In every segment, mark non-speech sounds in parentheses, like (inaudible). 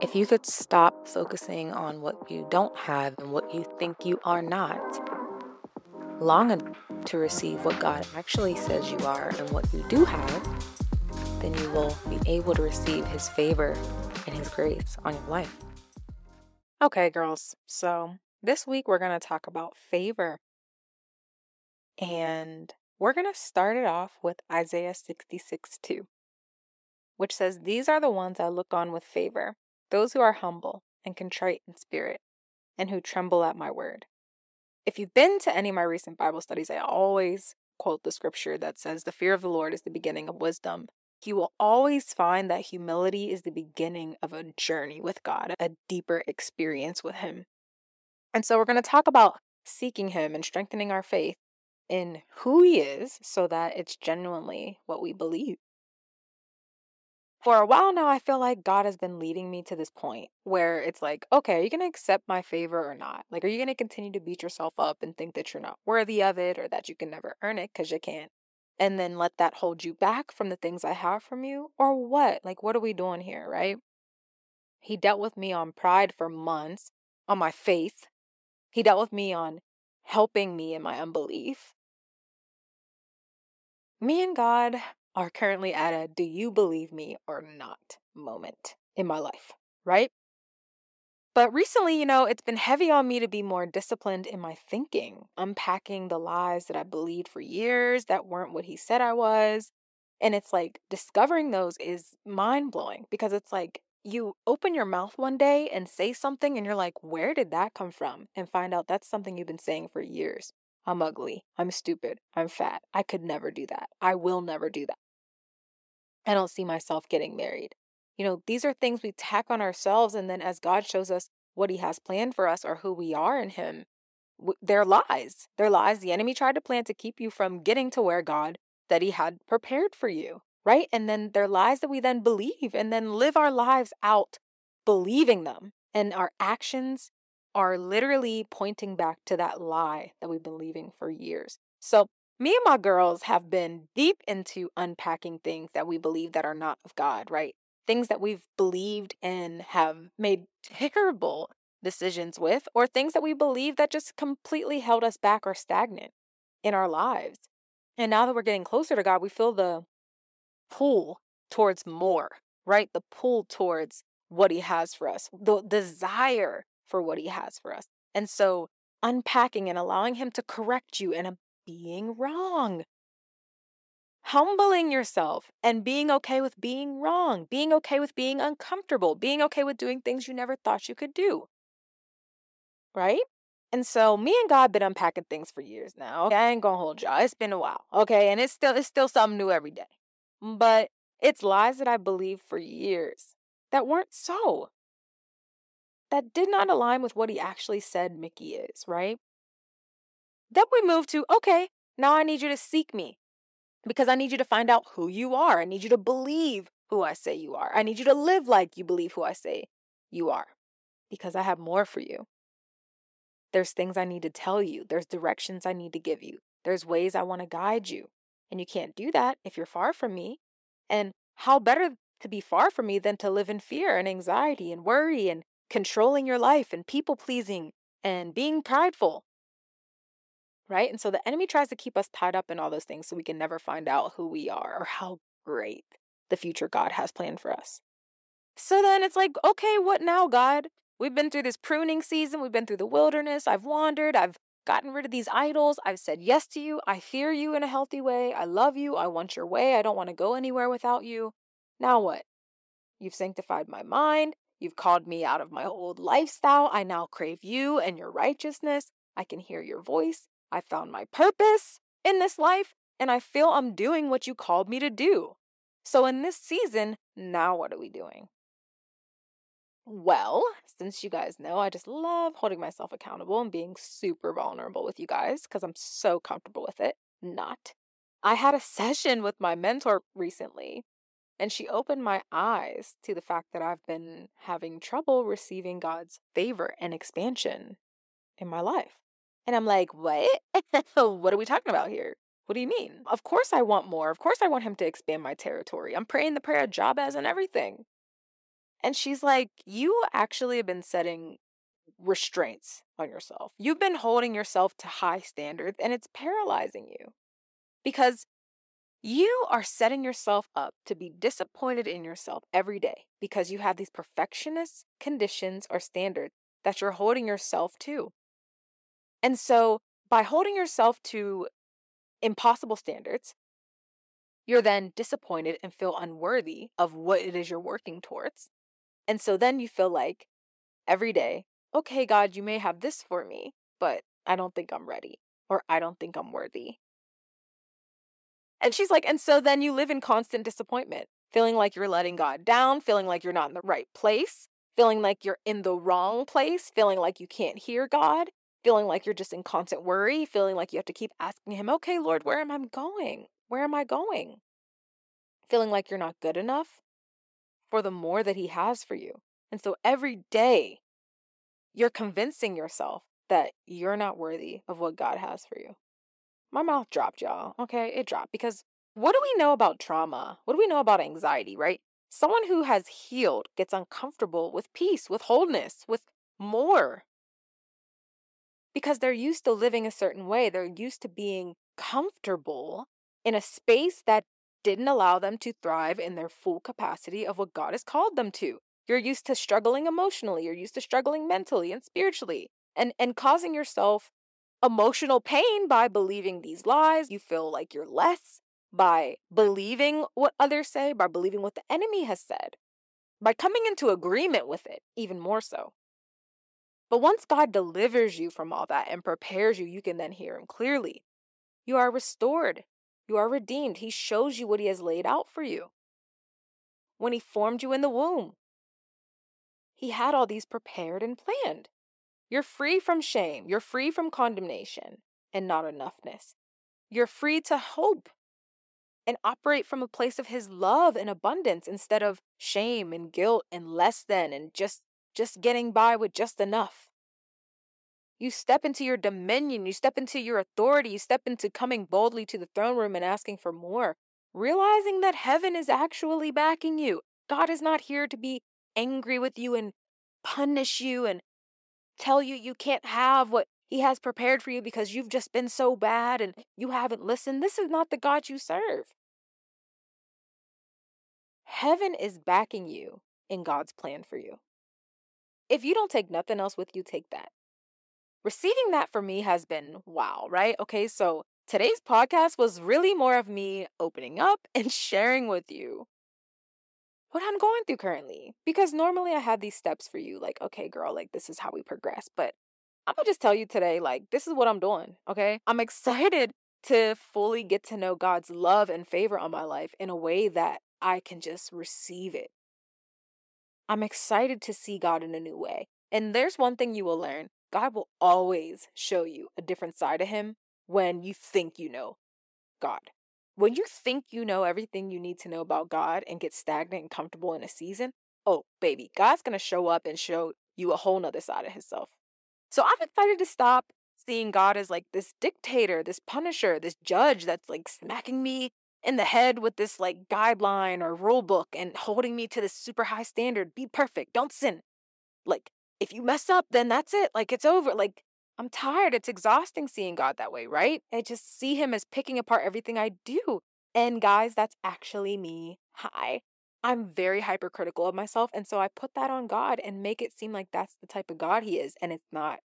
If you could stop focusing on what you don't have and what you think you are not, long enough to receive what God actually says you are and what you do have, then you will be able to receive His favor and His grace on your life. Okay, girls. So this week we're going to talk about favor. And we're going to start it off with Isaiah 66 2, which says, These are the ones I look on with favor those who are humble and contrite in spirit, and who tremble at my word. If you've been to any of my recent Bible studies, I always quote the scripture that says, The fear of the Lord is the beginning of wisdom. You will always find that humility is the beginning of a journey with God, a deeper experience with Him. And so we're going to talk about seeking Him and strengthening our faith in who He is so that it's genuinely what we believe for a while now, I feel like God has been leading me to this point where it's like, okay, are you going to accept my favor or not? Like, are you going to continue to beat yourself up and think that you're not worthy of it or that you can never earn it because you can't? And then let that hold you back from the things I have from you? Or what? Like, what are we doing here, right? He dealt with me on pride for months, on my faith. He dealt with me on helping me in my unbelief. Me and God are currently at a do you believe me or not moment in my life, right? But recently, you know, it's been heavy on me to be more disciplined in my thinking, unpacking the lies that I believed for years that weren't what he said I was. And it's like discovering those is mind blowing because it's like you open your mouth one day and say something and you're like, where did that come from? And find out that's something you've been saying for years. I'm ugly. I'm stupid. I'm fat. I could never do that. I will never do that. I don't see myself getting married. You know, these are things we tack on ourselves. And then as God shows us what He has planned for us or who we are in Him, they're lies. They're lies the enemy tried to plant to keep you from getting to where God that He had prepared for you, right? And then they're lies that we then believe and then live our lives out believing them. And our actions are literally pointing back to that lie that we've been believing for years. So me and my girls have been deep into unpacking things that we believe that are not of God, right? Things that we've believed and have made terrible decisions with, or things that we believe that just completely held us back or stagnant in our lives. And now that we're getting closer to God, we feel the pull towards more, right? The pull towards what He has for us, the desire for what He has for us. And so unpacking and allowing Him to correct you and being wrong. Humbling yourself and being okay with being wrong, being okay with being uncomfortable, being okay with doing things you never thought you could do. Right? And so me and God been unpacking things for years now. Okay? I ain't gonna hold y'all. Uh, it's been a while. Okay. And it's still it's still something new every day. Mm, but it's lies that I believed for years that weren't so. That did not align with what he actually said Mickey is, right? Then we move to, okay, now I need you to seek me because I need you to find out who you are. I need you to believe who I say you are. I need you to live like you believe who I say you are because I have more for you. There's things I need to tell you, there's directions I need to give you, there's ways I want to guide you. And you can't do that if you're far from me. And how better to be far from me than to live in fear and anxiety and worry and controlling your life and people pleasing and being prideful right? And so the enemy tries to keep us tied up in all those things so we can never find out who we are or how great the future God has planned for us. So then it's like, okay, what now, God? We've been through this pruning season. We've been through the wilderness. I've wandered. I've gotten rid of these idols. I've said yes to you. I fear you in a healthy way. I love you. I want your way. I don't want to go anywhere without you. Now what? You've sanctified my mind. You've called me out of my old lifestyle. I now crave you and your righteousness. I can hear your voice. I found my purpose in this life, and I feel I'm doing what you called me to do. So, in this season, now what are we doing? Well, since you guys know, I just love holding myself accountable and being super vulnerable with you guys because I'm so comfortable with it. Not. I had a session with my mentor recently, and she opened my eyes to the fact that I've been having trouble receiving God's favor and expansion in my life. And I'm like, what? (laughs) what are we talking about here? What do you mean? Of course I want more. Of course I want him to expand my territory. I'm praying the prayer of Jabez and everything. And she's like, You actually have been setting restraints on yourself. You've been holding yourself to high standards and it's paralyzing you because you are setting yourself up to be disappointed in yourself every day because you have these perfectionist conditions or standards that you're holding yourself to. And so, by holding yourself to impossible standards, you're then disappointed and feel unworthy of what it is you're working towards. And so then you feel like every day, okay, God, you may have this for me, but I don't think I'm ready or I don't think I'm worthy. And she's like, and so then you live in constant disappointment, feeling like you're letting God down, feeling like you're not in the right place, feeling like you're in the wrong place, feeling like you can't hear God, feeling like you're just in constant worry, feeling like you have to keep asking Him, okay, Lord, where am I going? Where am I going? Feeling like you're not good enough for the more that He has for you. And so every day, you're convincing yourself that you're not worthy of what God has for you. My mouth dropped, y'all. Okay, it dropped because what do we know about trauma? What do we know about anxiety, right? Someone who has healed gets uncomfortable with peace, with wholeness, with more. Because they're used to living a certain way. They're used to being comfortable in a space that didn't allow them to thrive in their full capacity of what God has called them to. You're used to struggling emotionally, you're used to struggling mentally and spiritually, and and causing yourself emotional pain by believing these lies. You feel like you're less by believing what others say, by believing what the enemy has said, by coming into agreement with it, even more so. But once God delivers you from all that and prepares you, you can then hear Him clearly. You are restored. You are redeemed. He shows you what He has laid out for you. When He formed you in the womb, He had all these prepared and planned. You're free from shame. You're free from condemnation and not enoughness. You're free to hope and operate from a place of his love and abundance instead of shame and guilt and less than and just just getting by with just enough. You step into your dominion, you step into your authority, you step into coming boldly to the throne room and asking for more, realizing that heaven is actually backing you. God is not here to be angry with you and punish you and tell you you can't have what he has prepared for you because you've just been so bad and you haven't listened. This is not the God you serve. Heaven is backing you in God's plan for you. If you don't take nothing else with you, take that. Receiving that for me has been wow, right? Okay, so today's podcast was really more of me opening up (laughs) and sharing with you what I'm going through currently. Because normally I have these steps for you, like, okay, girl, like this is how we progress. But I'm gonna just tell you today, like, this is what I'm doing, okay? I'm (laughs) excited to fully get to know God's love and favor on my life in a way that I can just receive it. I'm excited to see God in a new way. And there's one thing you will learn God will always show you a different side of Him when you think you know God when you think you know everything you need to know about God and get stagnant and comfortable in a season, oh, baby, God's going to show up and show you a whole nother side of himself. So I'm excited to stop seeing God as like this dictator, this punisher, this judge that's like smacking me in the head with this like guideline or rule book and holding me to this super high standard. Be perfect, don't sin. Like, if you mess up, then that's it. Like, it's over. Like, I'm tired. It's exhausting seeing God that way, right? I just see him as picking apart everything I do. And guys, that's actually me. Hi. I'm very hypercritical of myself. And so I put that on God and make it seem like that's the type of God he is. And it's not.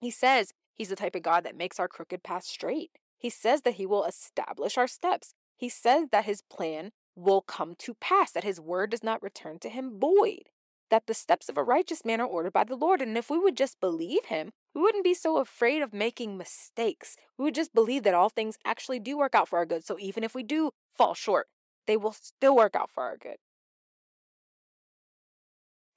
He says he's the type of God that makes our crooked path straight. He says that he will establish our steps. He says that his plan will come to pass, that his word does not return to him void that the steps of a righteous man are ordered by the Lord. And if we would just believe him, we wouldn't be so afraid of making mistakes. We would just believe that all things actually do work out for our good. So even if we do fall short, they will still work out for our good.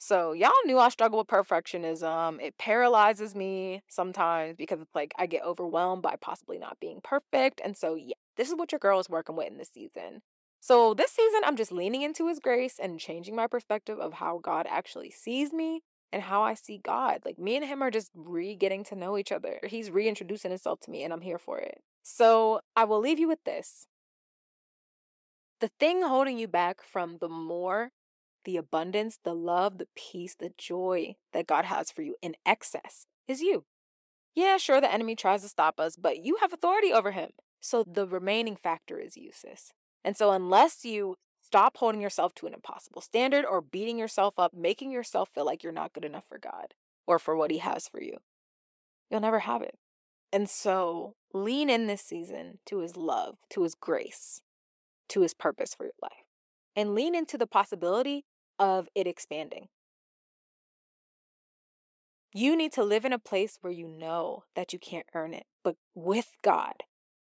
So y'all knew I struggle with perfectionism. It paralyzes me sometimes because it's like I get overwhelmed by possibly not being perfect. And so yeah, this is what your girl is working with in this season. So this season, I'm just leaning into his grace and changing my perspective of how God actually sees me and how I see God. Like me and him are just re getting to know each other. He's reintroducing himself to me, and I'm here for it. So I will leave you with this. The thing holding you back from the more the abundance, the love, the peace, the joy that God has for you in excess is you. Yeah, sure, the enemy tries to stop us, but you have authority over him. So the remaining factor is you, sis. And so, unless you stop holding yourself to an impossible standard or beating yourself up, making yourself feel like you're not good enough for God or for what He has for you, you'll never have it. And so, lean in this season to His love, to His grace, to His purpose for your life, and lean into the possibility of it expanding. You need to live in a place where you know that you can't earn it, but with God,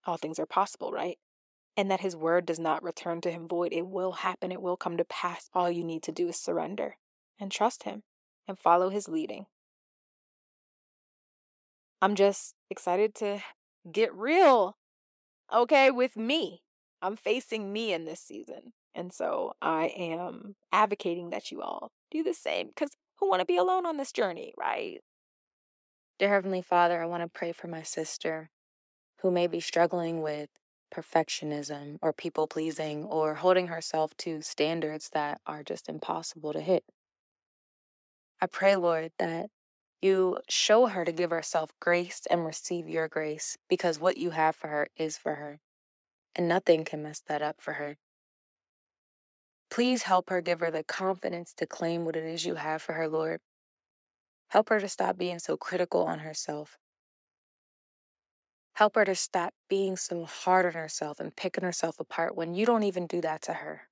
all things are possible, right? And that his word does not return to him void. It will happen, it will come to pass. All you need to do is surrender and trust him and follow his leading. I'm just excited to get real, okay, with me. I'm facing me in this season. And so I am advocating that you all do the same because who want to be alone on this journey, right? Dear Heavenly Father, I want to pray for my sister who may be struggling with perfectionism or people pleasing or holding herself to standards that are just impossible to hit. I pray, Lord, that you show her to give herself grace and receive your grace because what you have for her is for her, and nothing can mess that up for her. Please help her give her the confidence to claim what it is you have for her, Lord. Help her to stop being so critical on herself Help her to stop being so hard on herself and picking herself apart when you don't even do that to her.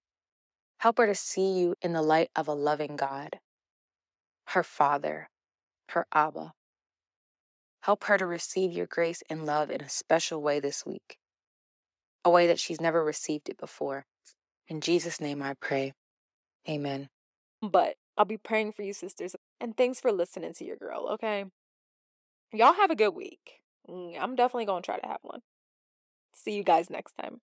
Help her to see you in the light of a loving God, her Father, her Abba. Help her to receive your grace and love in a special way this week, a way that she's never received it before. In Jesus' name I pray. Amen. But I'll be praying for you, sisters, and thanks for listening to your girl, okay? Y'all have a good week. Mm, I'm definitely going to try to have one. See you guys next time.